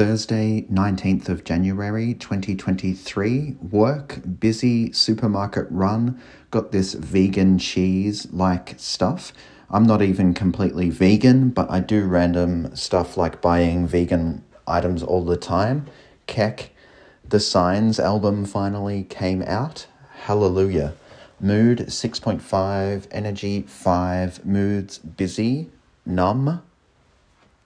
Thursday, 19th of January 2023. Work, busy, supermarket run. Got this vegan cheese like stuff. I'm not even completely vegan, but I do random stuff like buying vegan items all the time. Keck. The Signs album finally came out. Hallelujah. Mood 6.5, energy 5, moods busy, numb